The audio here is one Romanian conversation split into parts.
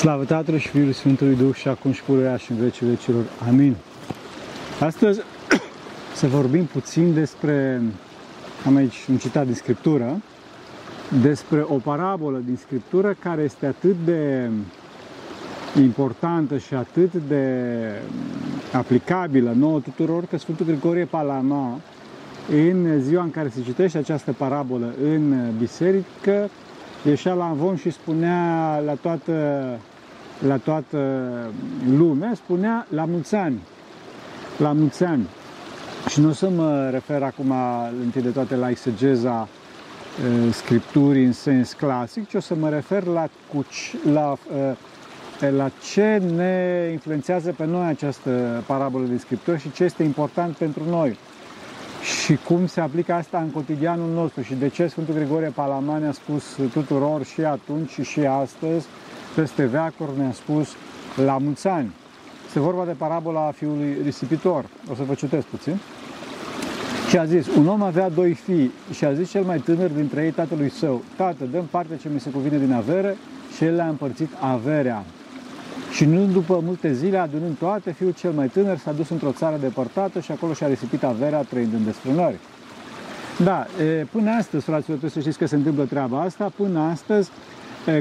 Slavă Tatălui și Fiului Sfântului Duh și acum și pururea și în vecii vecilor. Amin. Astăzi să vorbim puțin despre, am aici un citat din Scriptură, despre o parabolă din Scriptură care este atât de importantă și atât de aplicabilă nouă tuturor că Sfântul Grigorie Palama în ziua în care se citește această parabolă în biserică ieșea la învon și spunea la toată, la toată lumea, spunea la mulți ani. La mulți ani. Și nu o să mă refer acum întâi de toate la exegeza scripturii în sens clasic, ci o să mă refer la, la, la ce ne influențează pe noi această parabolă de scriptură și ce este important pentru noi și cum se aplică asta în cotidianul nostru și de ce Sfântul Grigorie Palamani a spus tuturor și atunci și, și astăzi, peste veacuri ne-a spus la mulți ani. Este vorba de parabola fiului risipitor. O să vă citesc puțin. Și a zis, un om avea doi fii și a zis cel mai tânăr dintre ei tatălui său, Tată, dăm parte ce mi se cuvine din avere și el le-a împărțit averea. Și nu după multe zile, adunând toate, fiul cel mai tânăr s-a dus într-o țară depărtată și acolo și-a risipit averea trăind în desfrânări. Da, până astăzi, fraților, trebuie să știți că se întâmplă treaba asta, până astăzi,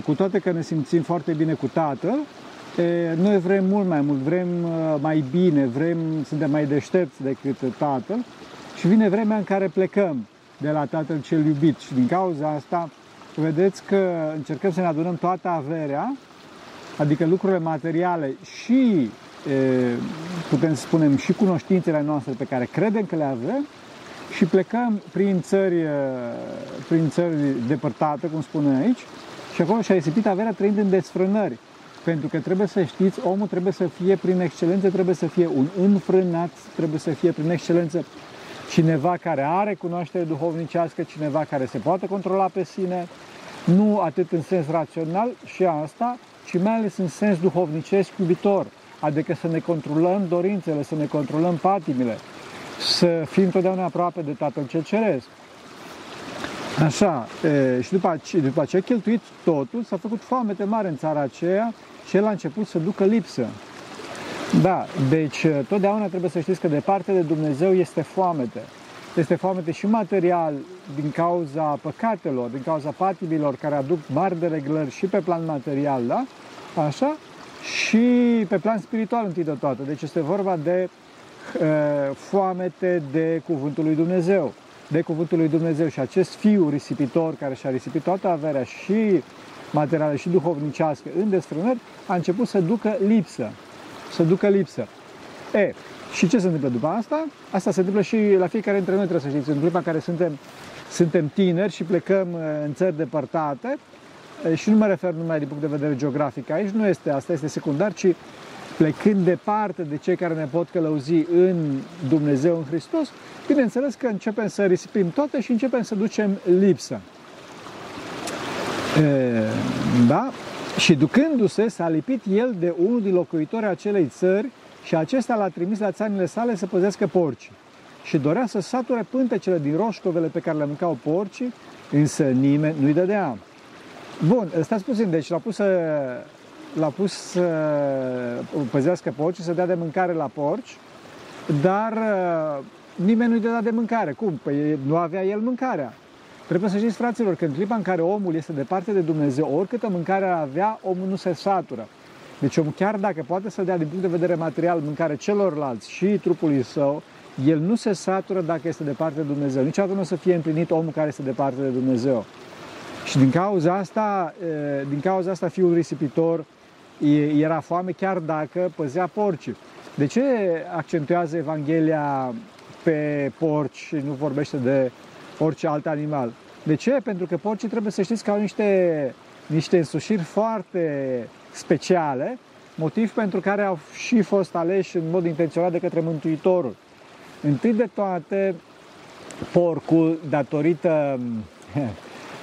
cu toate că ne simțim foarte bine cu Tatăl, noi vrem mult mai mult, vrem mai bine, vrem, suntem mai deștepți decât Tatăl și vine vremea în care plecăm de la Tatăl cel iubit și din cauza asta, vedeți că încercăm să ne adunăm toată averea adică lucrurile materiale și, putem să spunem, și cunoștințele noastre pe care credem că le avem și plecăm prin țări, prin țări depărtate, cum spune aici, și acolo și-a risipit averea trăind în desfrânări. Pentru că trebuie să știți, omul trebuie să fie prin excelență, trebuie să fie un înfrânat, trebuie să fie prin excelență cineva care are cunoaștere duhovnicească, cineva care se poate controla pe sine, nu atât în sens rațional și asta, ci mai ales în sens duhovnicesc iubitor, adică să ne controlăm dorințele, să ne controlăm patimile, să fim întotdeauna aproape de Tatăl cel Ceresc. Așa, e, și după, după ce a cheltuit totul, s-a făcut foamete mare în țara aceea și el a început să ducă lipsă. Da, deci totdeauna trebuie să știți că de parte de Dumnezeu este foamete. Este foamete și material din cauza păcatelor, din cauza patimilor care aduc mari de reglări și pe plan material, da? Așa? Și pe plan spiritual întâi de toate. Deci este vorba de uh, foamete de Cuvântul lui Dumnezeu. De Cuvântul lui Dumnezeu. Și acest fiu risipitor care și-a risipit toată averea și materială și duhovnicească în desfrânări, a început să ducă lipsă. Să ducă lipsă. E, și ce se întâmplă după asta? Asta se întâmplă și la fiecare dintre noi, trebuie să știți. În clipa în care suntem, suntem tineri și plecăm în țări depărtate, și nu mă refer numai din punct de vedere geografic aici, nu este asta, este secundar, ci plecând departe de cei care ne pot călăuzi în Dumnezeu, în Hristos, bineînțeles că începem să risipim toate și începem să ducem lipsă. E, da? Și ducându-se, s-a lipit el de unul din locuitorii acelei țări și acesta l-a trimis la țarinile sale să păzească porci. Și dorea să sature pântecele din roșcovele pe care le mâncau porcii, însă nimeni nu-i dădea. Bun, stați puțin, deci l-a pus să, l-a pus să păzească porci, să dea de mâncare la porci, dar uh, nimeni nu-i dădea de mâncare. Cum? Păi nu avea el mâncarea. Trebuie să știți, fraților, că în clipa în care omul este departe de Dumnezeu, oricâtă mâncare avea, omul nu se satură. Deci omul chiar dacă poate să dea din punct de vedere material mâncare celorlalți și trupului său, el nu se satură dacă este departe de Dumnezeu. Niciodată nu o să fie împlinit omul care este departe de Dumnezeu. Și din cauza asta, din cauza asta fiul risipitor era foame chiar dacă păzea porci. De ce accentuează Evanghelia pe porci și nu vorbește de orice alt animal? De ce? Pentru că porcii trebuie să știți că au niște, niște însușiri foarte speciale, motiv pentru care au și fost aleși în mod intenționat de către Mântuitorul. Întâi de toate, porcul, datorită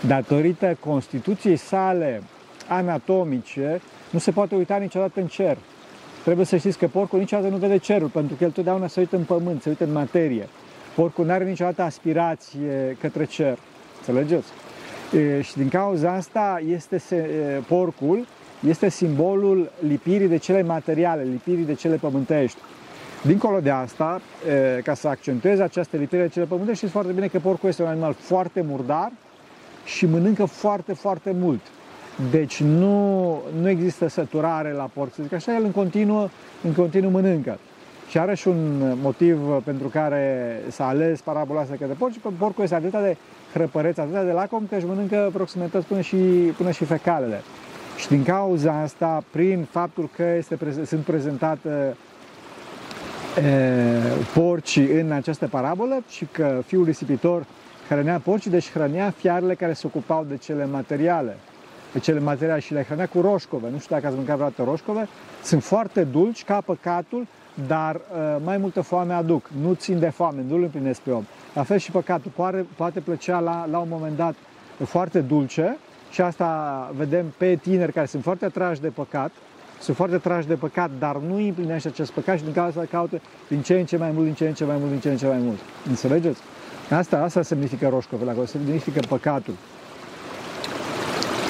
datorită constituției sale anatomice, nu se poate uita niciodată în cer. Trebuie să știți că porcul niciodată nu vede cerul, pentru că el totdeauna se uită în pământ, se uită în materie. Porcul nu are niciodată aspirație către cer. Înțelegeți? E, și din cauza asta este se, e, porcul este simbolul lipirii de cele materiale, lipirii de cele pământești. Dincolo de asta, ca să accentueze această lipire de cele pământești, știți foarte bine că porcul este un animal foarte murdar și mănâncă foarte, foarte mult. Deci nu, nu există săturare la porc, să zic așa, el în continuu, în continuu mănâncă. Și are și un motiv pentru care s-a ales parabola asta către porc, că porcul este atât de hrăpăreț, atât de lacom, că își mănâncă proximități până și, până și fecalele. Și din cauza asta, prin faptul că este, sunt prezentate porci în această parabolă și că fiul risipitor hrănea porci, deci hrănea fiarele care se ocupau de cele materiale. De cele materiale și le hrănea cu roșcove. Nu știu dacă ați mâncat vreodată roșcove. Sunt foarte dulci ca păcatul, dar uh, mai multă foame aduc. Nu țin de foame, nu îl împlinesc pe om. La fel și păcatul. Poate, poate plăcea la, la un moment dat foarte dulce și asta vedem pe tineri care sunt foarte atrași de păcat, sunt foarte trași de păcat, dar nu împlinește acest păcat și din cauza asta caută din ce în ce mai mult, din ce în ce mai mult, din ce în ce mai mult. Înțelegeți? Asta, asta semnifică roșcovele acolo, semnifică păcatul.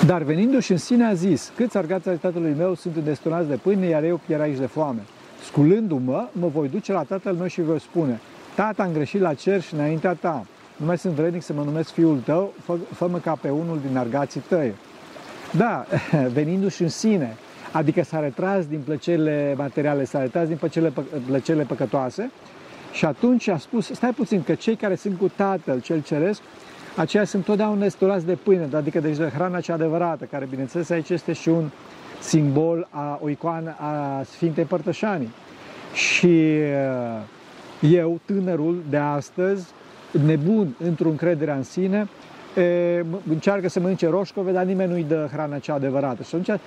Dar venindu-și în sine a zis, câți argați ai tatălui meu sunt îndestonați de pâine, iar eu pierd aici de foame. Sculându-mă, mă voi duce la tatăl meu și voi spune, tata am greșit la cer și înaintea ta, nu mai sunt vrednic să mă numesc fiul tău, fă, fă-mă ca pe unul din argații tăi. Da, venindu-și în sine, adică s-a retras din plăcerile materiale, s-a retras din plăcerile, plăcerile păcătoase și atunci a spus, stai puțin, că cei care sunt cu Tatăl cel Ceresc, aceia sunt totdeauna nestulați de pâine, adică deci de hrana cea adevărată, care bineînțeles aici este și un simbol, a, o icoană a Sfintei Părtășanii. Și uh, eu, tânărul de astăzi, nebun într-o încredere în sine, încearcă să mănânce roșcove, dar nimeni nu-i dă hrana cea adevărată. Și atunci,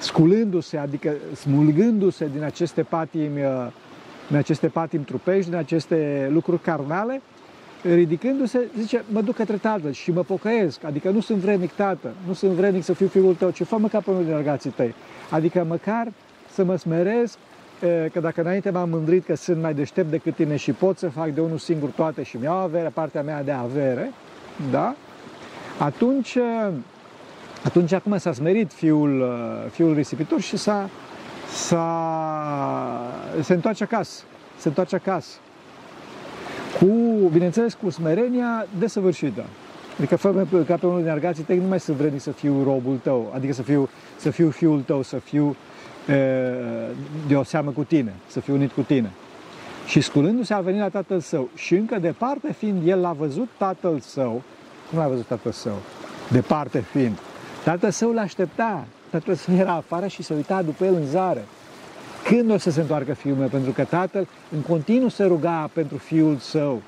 sculându-se, adică smulgându-se din aceste patimi, uh, din aceste patimi trupești, din aceste lucruri carnale, ridicându-se, zice, mă duc către Tatăl și mă pocăiesc, adică nu sunt vrednic, Tată, nu sunt vrednic să fiu fiul tău, ci fă-mă ca pe unul din argații tăi. Adică măcar să mă smeresc, că dacă înainte m-am mândrit că sunt mai deștept decât tine și pot să fac de unul singur toate și mi-au avere, partea mea de avere, da? Atunci, atunci acum s-a smerit fiul, fiul risipitor și s-a, s-a, se întoarce acasă. Se întoarce acasă. Cu, bineînțeles, cu smerenia desăvârșită. Adică fă ca pe unul din argații tăi, nu mai sunt vrednic să fiu robul tău, adică să fiu, să fiu fiul tău, să fiu de o seamă cu tine, să fiu unit cu tine. Și sculându-se a venit la tatăl său și încă departe fiind, el l-a văzut tatăl său. Cum l-a văzut tatăl său? Departe fiind. Tatăl său l-aștepta. Tatăl său era afară și se uita după el în zare. Când o să se întoarcă fiul meu? Pentru că tatăl în continuu se ruga pentru fiul său.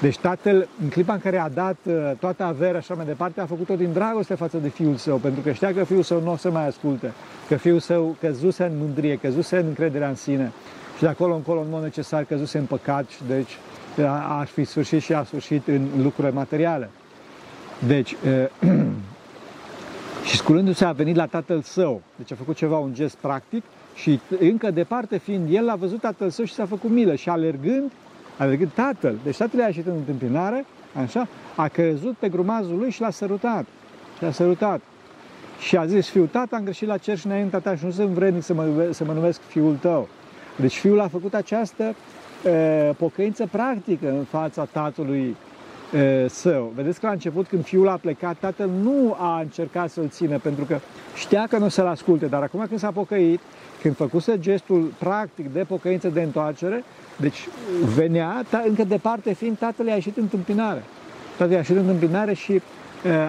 Deci tatăl, în clipa în care a dat uh, toată averea așa mai departe, a făcut-o din dragoste față de fiul său, pentru că știa că fiul său nu o să mai asculte, că fiul său căzuse în mândrie, căzuse în încrederea în sine și de acolo încolo, în mod necesar, căzuse în păcat și deci a fi sfârșit și a sfârșit în lucrurile materiale. Deci, uh, și sculându-se a venit la tatăl său, deci a făcut ceva, un gest practic și încă departe fiind, el a văzut tatăl său și s-a făcut milă și alergând Alergând tatăl, deci tatăl a ieșit în întâmpinare, așa, a căzut pe grumazul lui și l-a sărutat. Și l-a sărutat. Și a zis, fiul tata, am greșit la cer și înaintea ta și nu sunt vrednic să mă, să mă numesc fiul tău. Deci fiul a făcut această e, pocăință practică în fața tatălui e, său. Vedeți că la început, când fiul a plecat, tatăl nu a încercat să-l țină, pentru că știa că nu să-l asculte, dar acum când s-a pocăit, când făcuse gestul practic de pocăință de întoarcere, deci venea, ta, încă departe fiind, tatăl i-a ieșit în întâmpinare. Tatăl i-a ieșit în întâmpinare și uh,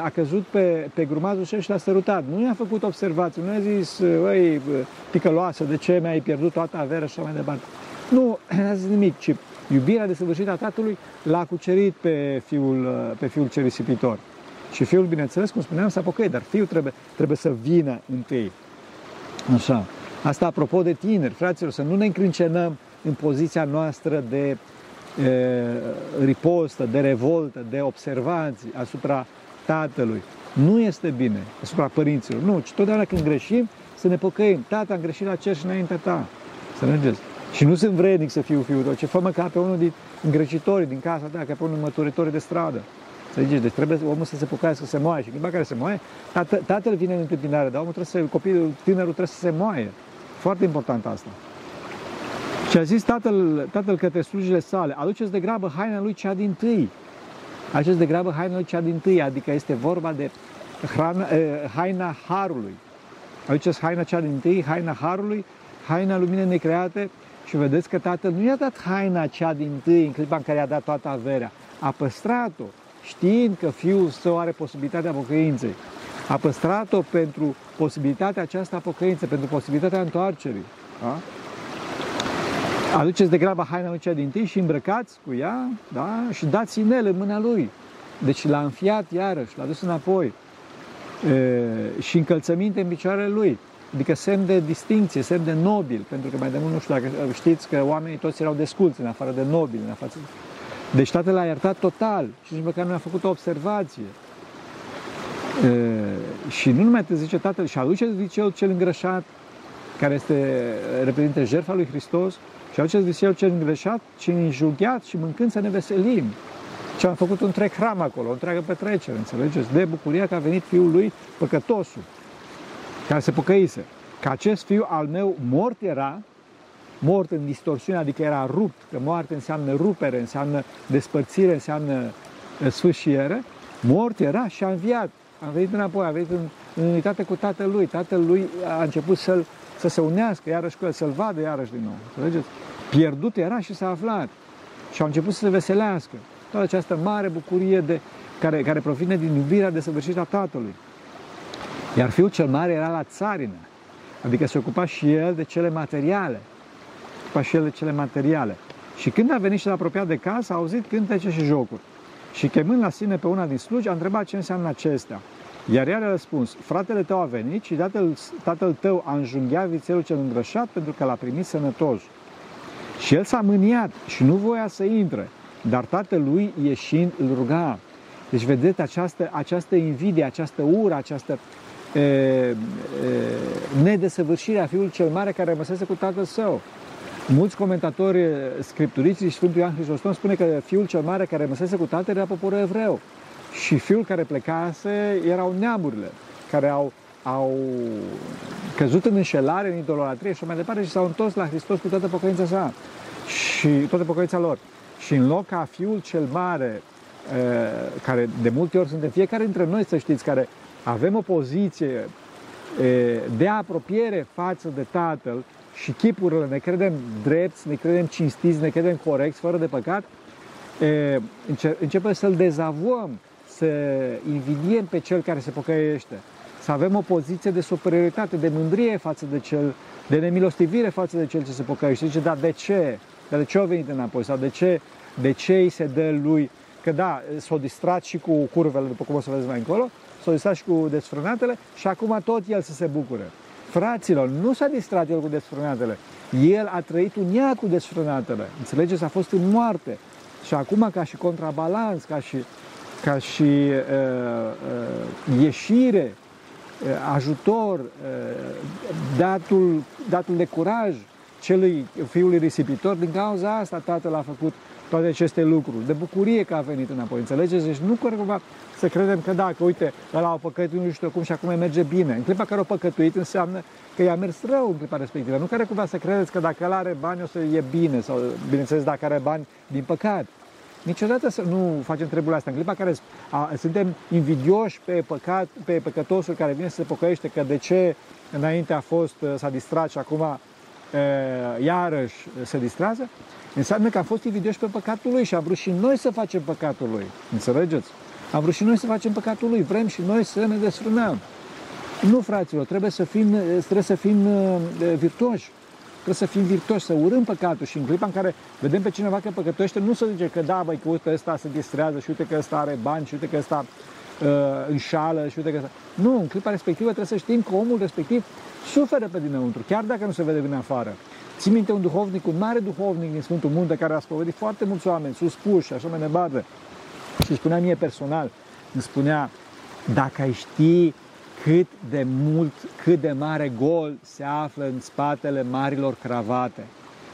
a căzut pe, pe grumazul său și l-a sărutat. Nu i-a făcut observații, nu i-a zis, ăi, ticăloasă, de ce mi-ai pierdut toată averea și așa mai departe. Nu, n-a zis nimic, ci iubirea desăvârșită a tatălui l-a cucerit pe fiul, pe fiul cel risipitor. Și fiul, bineînțeles, cum spuneam, s-a pocăit, dar fiul trebuie, trebuie să vină întâi. Așa. Asta apropo de tineri, fraților, să nu ne încrâncenăm în poziția noastră de e, ripostă, de revoltă, de observații asupra tatălui. Nu este bine asupra părinților. Nu, ci totdeauna când greșim, să ne pocăim. Tata, am greșit la cer și înaintea ta. Să mergeți. Și nu sunt vrednic să fiu fiul tău, ci fă-mă ca pe unul din îngrecitorii din casa ta, ca pe unul măturitori de stradă. Înțelegeți? Deci trebuie omul să se pocăiască, să se moaie. Și în clipa care se moaie, tată, tatăl vine în întâmpinare, dar omul trebuie să, copilul, tinerul trebuie să se moaie. Foarte important asta. Și a zis tatăl, tatăl către slujile sale, aduceți de grabă haina lui cea din tâi. Aduceți de grabă haina lui cea din tâi, adică este vorba de hrana, eh, haina harului. Aduceți haina cea din tâi, haina harului, haina luminei necreate și vedeți că tatăl nu i-a dat haina cea din tâi în clipa în care i-a dat toată averea. A păstrat-o, știind că fiul său are posibilitatea pocăinței. A păstrat-o pentru posibilitatea aceasta a pocăinței, pentru posibilitatea întoarcerii. Da? Aduceți de grabă haina lui cea din tâi și îmbrăcați cu ea da? și dați inel în mâna lui. Deci l-a înfiat iarăși, l-a dus înapoi. E, și încălțăminte în picioarele lui. Adică semn de distinție, semn de nobil, pentru că mai de mult nu știu dacă știți că oamenii toți erau desculți în afară de nobili, în afară deci tatăl l-a iertat total și nici măcar nu a făcut o observație. E, și nu numai te zice tatăl, și aduce, zice el, cel îngrășat, care este, reprezintă jertfa lui Hristos, și aduce, zice el, cel îngrășat și înjughiat și mâncând să ne veselim. Și am făcut un întreg hram acolo, o întreagă petrecere, înțelegeți? De bucuria că a venit fiul lui, păcătosul, care se pocăise. Că acest fiu al meu mort era, mort în distorsiune, adică era rupt, că moarte înseamnă rupere, înseamnă despărțire, înseamnă sfârșiere, mort era și a înviat. A venit înapoi, a venit în, în unitate cu tatăl lui. Tatăl lui a început să-l, să se unească iarăși cu el, să-l vadă iarăși din nou. Înțelegeți? Pierdut era și s-a aflat. Și au început să se veselească. Toată această mare bucurie de, care, care provine din iubirea desăvârșită a tatălui. Iar fiul cel mare era la țarină, adică se ocupa și el de cele materiale ocupa și ele cele materiale. Și când a venit și l-a apropiat de casă, a auzit cântece și jocuri. Și chemând la sine pe una din slugi, a întrebat ce înseamnă acestea. Iar ea a răspuns, fratele tău a venit și tatăl, tatăl tău a înjunghiat vițelul cel îngrășat pentru că l-a primit sănătos. Și el s-a mâniat și nu voia să intre, dar tatălui ieșind îl ruga. Deci vedeți această, această invidie, această ură, această e, e, nedesăvârșire a fiului cel mare care rămăsese cu tatăl său. Mulți comentatori eh, scripturiți și Sfântul Ioan Hristostom spune că fiul cel mare care rămăsese cu tatăl era poporul evreu și fiul care plecase erau neamurile care au, au căzut în înșelare, în idolatrie și mai departe și s-au întors la Hristos cu toată pocăința sa și toată pocăința lor. Și în loc ca fiul cel mare, eh, care de multe ori suntem fiecare dintre noi, să știți, care avem o poziție eh, de apropiere față de Tatăl, și chipurile, ne credem drepți, ne credem cinstiți, ne credem corecți, fără de păcat, e, începe să-l dezavăm, să invidiem pe cel care se pocăiește, să avem o poziție de superioritate, de mândrie față de cel, de nemilostivire față de cel ce se pocăiește. Zice, dar de ce? Dar de ce a venit înapoi? Sau de ce, de ce îi se dă lui? Că da, s-a distrat și cu curvele, după cum o să vedeți mai încolo, s-a distrat și cu desfrânatele și acum tot el să se bucure. Fraților, nu s-a distrat el cu desfrânatele. El a trăit un ea cu desfrânatele. Înțelegeți? A fost în moarte. Și acum, ca și contrabalans, ca și, ca și uh, uh, ieșire, uh, ajutor, uh, datul, datul de curaj celui fiului risipitor, din cauza asta tatăl a făcut toate aceste lucruri, de bucurie că a venit înapoi, înțelegeți? Deci nu cumva să credem că dacă, uite, ăla a păcătuit nu știu cum și acum merge bine. În clipa care a păcătuit înseamnă că i-a mers rău în clipa respectivă. Nu care cumva să credeți că dacă el are bani o să e bine sau, bineînțeles, dacă are bani din păcat. Niciodată să nu facem treburile astea. În clipa care a, suntem invidioși pe, păcat, pe păcătosul care vine să se pocăiește că de ce înainte a fost, s-a distrat și acum e, iarăși se distrează, Înseamnă că am fost invidioși pe păcatul lui și am vrut și noi să facem păcatul lui. Înțelegeți? Am vrut și noi să facem păcatul lui. Vrem și noi să ne desfrânăm. Nu, fraților, trebuie să fim, trebuie să fim uh, virtuoși. Trebuie să fim virtuoși, să urâm păcatul și în clipa în care vedem pe cineva că păcătoște, nu să zice că da, băi, că uite ăsta se distrează și uite că ăsta are bani și uite că ăsta uh, înșală și uite că ăsta... Nu, în clipa respectivă trebuie să știm că omul respectiv suferă pe dinăuntru, chiar dacă nu se vede din afară. Țin minte un duhovnic, un mare duhovnic din Sfântul Munte, care a spovedit foarte mulți oameni, suspuși, așa mai departe. Și spunea mie personal, îmi spunea, dacă ai ști cât de mult, cât de mare gol se află în spatele marilor cravate,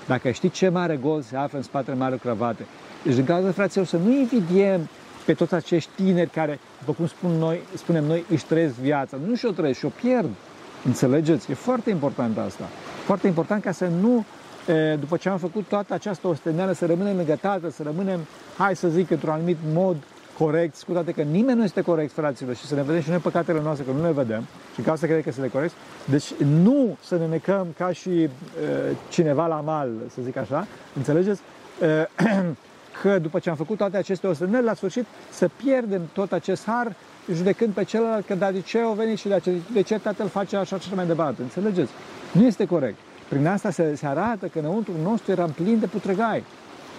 dacă știi ce mare gol se află în spatele marilor cravate, deci din cauza, fraților, să nu invidiem pe toți acești tineri care, după cum spun noi, spunem noi, își trăiesc viața. Nu și-o trăiesc, și-o pierd. Înțelegeți? E foarte important asta. Foarte important ca să nu, după ce am făcut toată această osteneală, să rămânem lângă Tatăl, să rămânem, hai să zic, într-un anumit mod corect, cu toate că nimeni nu este corect, fraților, și să ne vedem și noi păcatele noastre, că nu le vedem, și ca să cred că sunt corect. Deci nu să ne necăm ca și uh, cineva la mal, să zic așa, înțelegeți? Uh, că după ce am făcut toate aceste osteneli, la sfârșit să pierdem tot acest har judecând pe celălalt că dar de ce au venit și de ce, de ce tatăl face așa și mai departe. Înțelegeți? Nu este corect. Prin asta se, se arată că înăuntru nostru eram plin de putregai.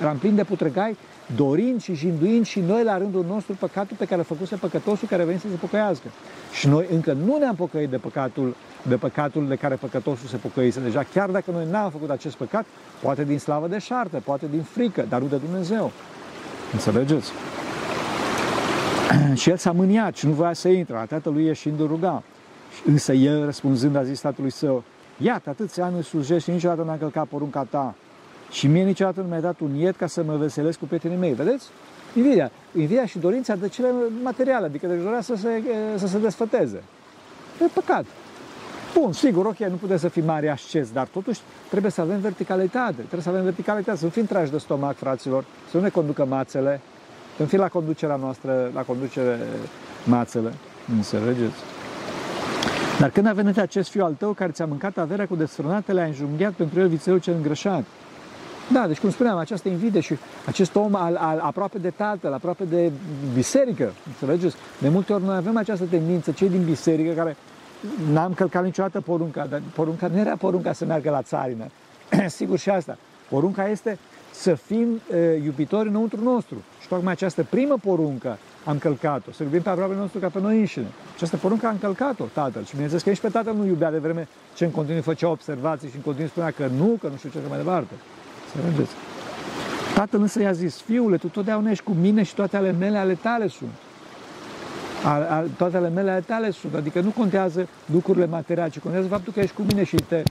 Eram plin de putregai dorind și jinduind și noi la rândul nostru păcatul pe care l-a făcuse păcătosul care veni să se pocăiască. Și noi încă nu ne-am pocăit de păcatul, de păcatul de care păcătosul se pocăise deja, chiar dacă noi n-am făcut acest păcat, poate din slavă de șartă, poate din frică, dar nu de Dumnezeu. Înțelegeți? și el s-a mâniat și nu voia să intre, la tatălui ieșind în ruga. Însă el, răspunzând, a zis tatălui său, iată, atâția ani îl slujești și niciodată n-a călcat porunca ta și mie niciodată nu mi-a dat un iet ca să mă veselesc cu prietenii mei. Vedeți? Invidia. Invidia și dorința de cele materiale, adică de dorea să se, să se desfăteze. E păcat. Bun, sigur, ok, nu putem să fim mari ascezi, dar totuși trebuie să avem verticalitate. Trebuie să avem verticalitate, să nu fim trași de stomac, fraților, să nu ne conducă mațele, să nu fim la conducerea noastră, la conducere mațele. Înțelegeți? Dar când a venit acest fiu al tău care ți-a mâncat averea cu desfrânatele, a înjunghiat pentru el vițelul cel îngrășat. Da, deci cum spuneam, această invidie și acest om al, al, aproape de tatăl, aproape de biserică, înțelegeți? De multe ori noi avem această tendință, cei din biserică care n-am călcat niciodată porunca, dar porunca nu era porunca să meargă la țarină. Sigur și asta. Porunca este să fim uh, iubitori înăuntru nostru. Și tocmai această primă poruncă am călcat-o, să iubim pe aproape nostru ca pe noi înșine. Această poruncă am călcat-o tatăl. Și bineînțeles că nici pe tatăl nu iubea de vreme ce în continuu făcea observații și în continuu spunea că nu, că nu știu ce mai departe. Înțelegeți? Tatăl însă i-a zis, fiule, tu totdeauna ești cu mine și toate ale mele ale tale sunt. Al, al, toate ale mele ale tale sunt. Adică nu contează lucrurile materiale, ci contează faptul că ești cu mine și te,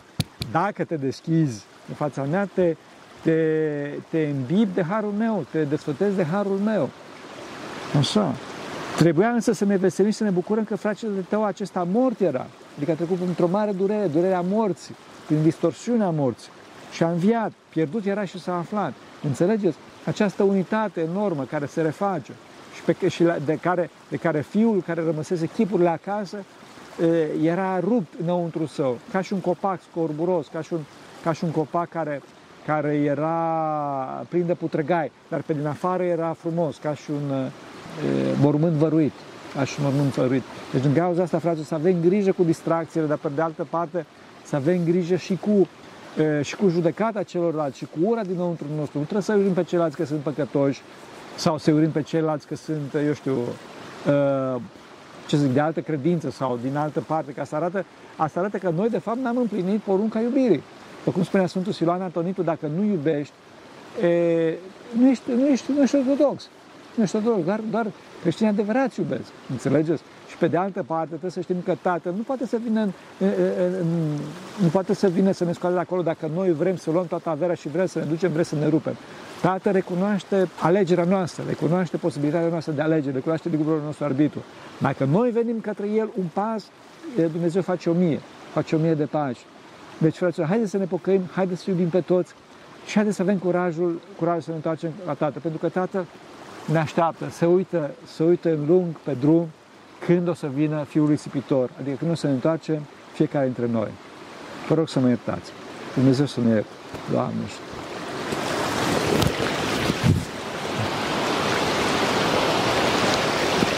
dacă te deschizi în fața mea, te, te, te îmbib de harul meu, te desfătezi de harul meu. Așa. Trebuia însă să ne veselim și să ne bucurăm că fratele tău acesta mort era. Adică a trecut într-o mare durere, durerea morții, prin distorsiunea morții și a înviat, pierdut era și s-a aflat. Înțelegeți? Această unitate enormă care se reface și, pe, și de, care, de care fiul care rămăsese chipurile acasă era rupt înăuntru său, ca și un copac scorburos, ca și un, ca și un copac care, care era plin de putregai, dar pe din afară era frumos, ca și un e, mormânt văruit, ca și un mormânt văruit. Deci din cauza asta, frate, să avem grijă cu distracțiile, dar pe de altă parte să avem grijă și cu și cu judecata celorlalți și cu ura dinăuntru nostru. Nu trebuie să urim pe ceilalți că sunt păcătoși sau să urim pe ceilalți că sunt, eu știu, ce zic, de altă credință sau din altă parte, că asta arată, asta arată că noi, de fapt, n-am împlinit porunca iubirii. După cum spunea Sfântul Siloan Antonitu, dacă nu iubești, e, nu, ești, nu, ești, nu ești ortodox. Nu ești ortodox, doar, doar creștinii adevărați iubesc. Înțelegeți? Și pe de altă parte trebuie să știm că Tatăl nu poate să vină, în, în, în, nu poate să vină să ne scoate de acolo dacă noi vrem să luăm toată averea și vrem să ne ducem, vrem să ne rupem. Tatăl recunoaște alegerea noastră, recunoaște posibilitatea noastră de alegere, recunoaște librul nostru arbitru. Dacă noi venim către El un pas, Dumnezeu face o mie, face o mie de pași. Deci, fraților, haideți să ne pocăim, haideți să iubim pe toți și haideți să avem curajul, curajul să ne întoarcem la Tatăl, pentru că Tatăl ne așteaptă, să uită, să uită în lung pe drum, când o să vină Fiul risipitor, adică când o să ne întoarcem fiecare dintre noi. Vă rog să mă iertați. Dumnezeu să ne ierte. Doamne.